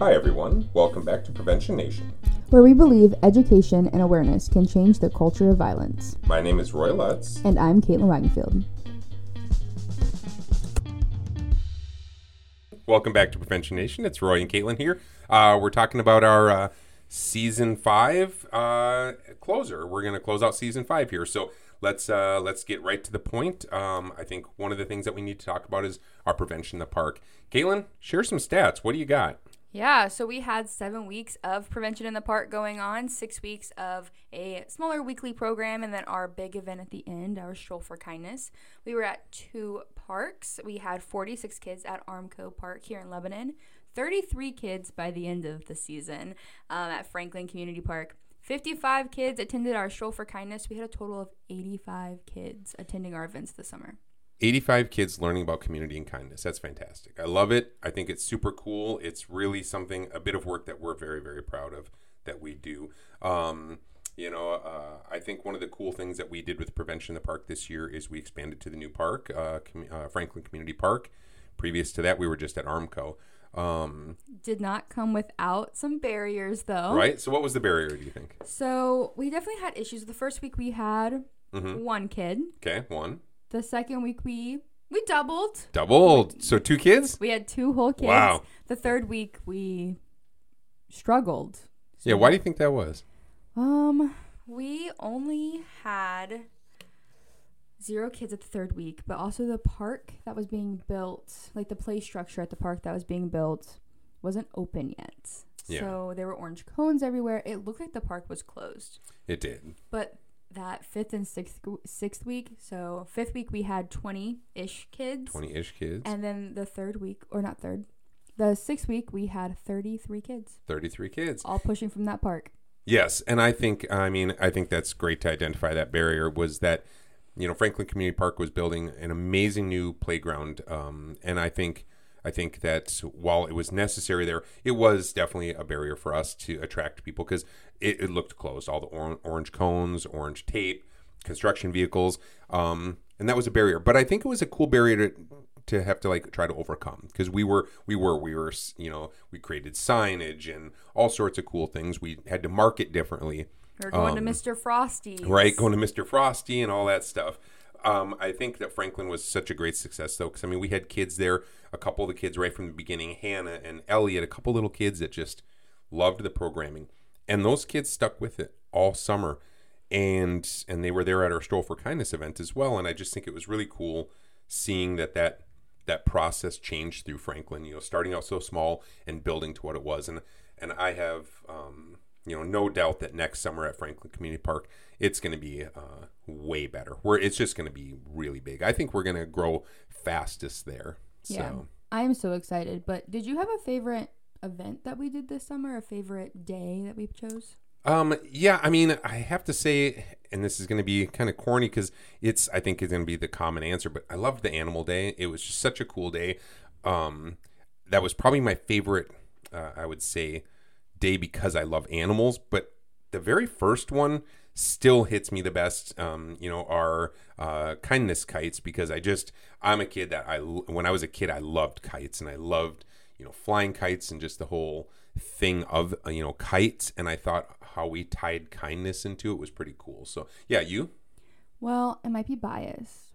Hi, everyone. Welcome back to Prevention Nation. where we believe education and awareness can change the culture of violence. My name is Roy Lutz. And I'm Caitlyn Wagenfield. Welcome back to Prevention Nation. It's Roy and Caitlyn here. Uh, we're talking about our uh, season five uh, closer. We're going to close out season five here. So let's uh, let's get right to the point. Um, I think one of the things that we need to talk about is our prevention in the park. Caitlyn, share some stats. What do you got? Yeah, so we had seven weeks of prevention in the park going on, six weeks of a smaller weekly program, and then our big event at the end, our Stroll for Kindness. We were at two parks. We had 46 kids at Armco Park here in Lebanon, 33 kids by the end of the season um, at Franklin Community Park. 55 kids attended our Stroll for Kindness. We had a total of 85 kids attending our events this summer. 85 kids learning about community and kindness. That's fantastic. I love it. I think it's super cool. It's really something, a bit of work that we're very, very proud of that we do. Um, you know, uh, I think one of the cool things that we did with Prevention in the Park this year is we expanded to the new park, uh, com- uh, Franklin Community Park. Previous to that, we were just at Armco. Um, Did not come without some barriers, though. right? So, what was the barrier, do you think? So we definitely had issues. The first week we had Mhm. one kid. Okay, one. The second week we we doubled. Doubled. So, two kids? We had two whole kids. Wow. The third week we struggled. Yeah, why do you think that was? Um, we only had zero kids at the third week, but also the park that was being built, like the play structure at the park that was being built, wasn't open yet. Yeah. So there were orange cones everywhere. It looked like the park was closed. It did. But that fifth and sixth sixth week, so fifth week we had twenty ish kids, 20 ish kids, and then the third week, or not third, the sixth week we had thirty three kids, 33 kids. all pushing from that park. Yes, and I think I mean I think that's great to identify that barrier was that you know Franklin Community Park was building an amazing new playground, um, and I think I think that while it was necessary there, it was definitely a barrier for us to attract people because it, it looked closed. All the or- orange cones, orange tape, construction vehicles, um, and that was a barrier. But I think it was a cool barrier to to have to like try to overcome because we were we were we were you know we created signage and all sorts of cool things. We had to market differently. We are going Um, to Mr. Frosty, right? Going to Mr. Frosty and all that stuff. Um, I think that Franklin was such a great success, though, because I mean, we had kids there. A couple of the kids right from the beginning, Hannah and Elliot, a couple little kids that just loved the programming, and those kids stuck with it all summer, and and they were there at our Stroll for Kindness event as well. And I just think it was really cool seeing that that that process changed through Franklin. You know, starting out so small and building to what it was, and and I have. Um, you know, no doubt that next summer at Franklin Community Park, it's going to be uh, way better. Where it's just going to be really big. I think we're going to grow fastest there. Yeah, So I am so excited. But did you have a favorite event that we did this summer? A favorite day that we chose? Um, yeah, I mean, I have to say, and this is going to be kind of corny because it's, I think, is going to be the common answer, but I loved the Animal Day. It was just such a cool day. Um, that was probably my favorite, uh, I would say, day because I love animals. But the very first one still hits me the best. Um, you know, our uh, kindness kites because I just, I'm a kid that I, when I was a kid, I loved kites and I loved, you know, flying kites and just the whole thing of uh, you know kites and i thought how we tied kindness into it was pretty cool so yeah you Well, it might be biased,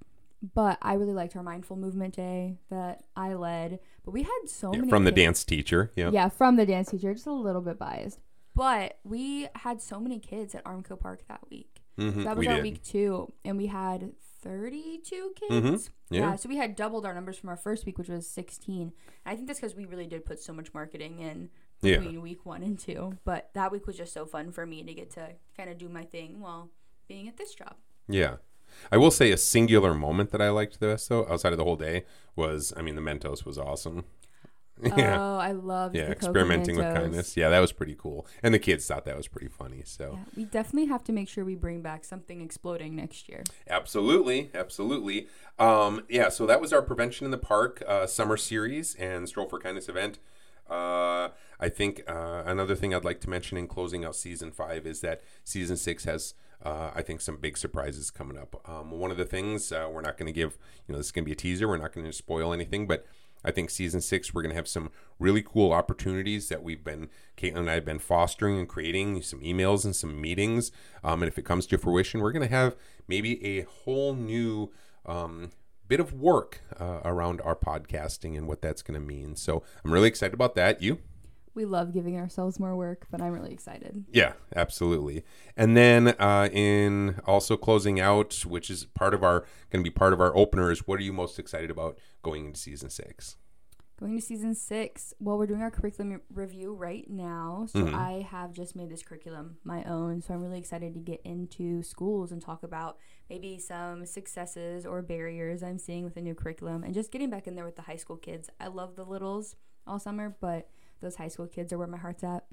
but I really liked our mindful movement day that I led. But we had so Yeah, many from the dance teacher yeah Yeah, from the dance teacher, just a little bit biased. But we had so many kids at Armco Park that week. Mhm, That was we our did. week two, and we had 32 kids. Mhm, yeah. so we had doubled our numbers from our first week, which was 16. And I think that's because we really did put so much marketing in Yeah. between week one and two. But that week was just so fun for me to get to kind of do my thing while being at this job. yeah i will say a singular moment that i liked the best though outside of the whole day was i mean the mentos was awesome yeah Oh, I love yeah experimenting with kindness yeah that was pretty cool and the kids thought that was pretty funny so Yeah, we definitely have to make sure we bring back something exploding next year. Absolutely, absolutely. Um, yeah, so that was our prevention in the park uh, summer series and stroll for kindness event. Uh, I think uh, another thing I'd like to mention in closing out season five is that season six has, uh, I think, some big surprises coming up. Um, one of the things uh, we're not going to give, you know, this is going to be a teaser. We're not going to spoil anything, but I think season six, we're going to have some really cool opportunities that we've been, Caitlyn and I have been fostering and creating some emails and some meetings. Um, and if it comes to fruition, we're going to have maybe a whole new um, bit of work uh, around our podcasting and what that's going to mean. So I'm really excited about that. You? We love giving ourselves more work, but I'm really excited. Yeah, absolutely. And then uh, in also closing out, which is part of our going to be part of our openers. What are you most excited about going into season six? Going to season six, well, we're doing our curriculum review right now. So Mhm. I have just made this curriculum my own. So I'm really excited to get into schools and talk about maybe some successes or barriers I'm seeing with the new curriculum and just getting back in there with the high school kids. I love the littles all summer, but those high school kids are where my heart's at.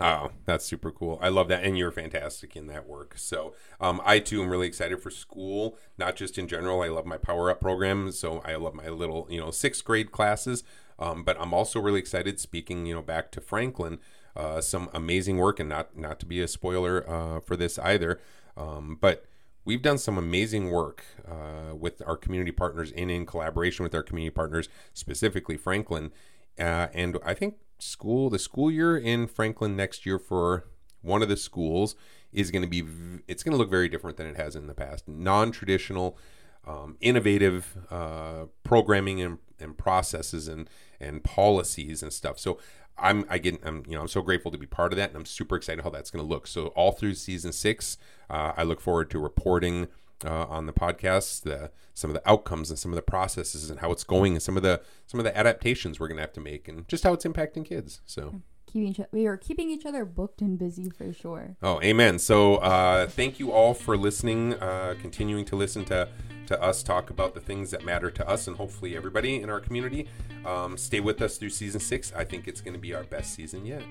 Oh, that's super cool. I love that. And you're fantastic in that work. So, um, I too am really excited for school, not just in general. I love my Power Up program. So, I love my little, you know, sixth grade classes. Um, but I'm also really excited, speaking, you know, back to Franklin, uh, some amazing work, and not, not to be a spoiler uh, for this either. Um, but we've done some amazing work uh, with our community partners and in collaboration with our community partners, specifically Franklin. Uh, and I think school, the school year in Franklin next year for one of the schools is going to be, it's going to look very different than it has in the past. Non traditional, um, innovative uh, programming and, and processes and, and policies and stuff. So I'm I get I'm you know I'm so grateful to be part of that, and I'm super excited how that's going to look. So all through season six, uh, I look forward to reporting uh, on the podcast the some of the outcomes and some of the processes and how it's going, and some of the some of the adaptations we're going to have to make, and just how it's impacting kids. So. Keeping each, we are keeping each other booked and busy for sure. Oh, amen. So, uh, thank you all for listening, uh, continuing to listen to, to us talk about the things that matter to us, and hopefully everybody in our community. Um, stay with us through season six. I think it's going to be our best season yet.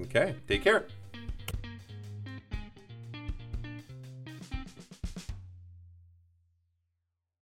Okay, take care.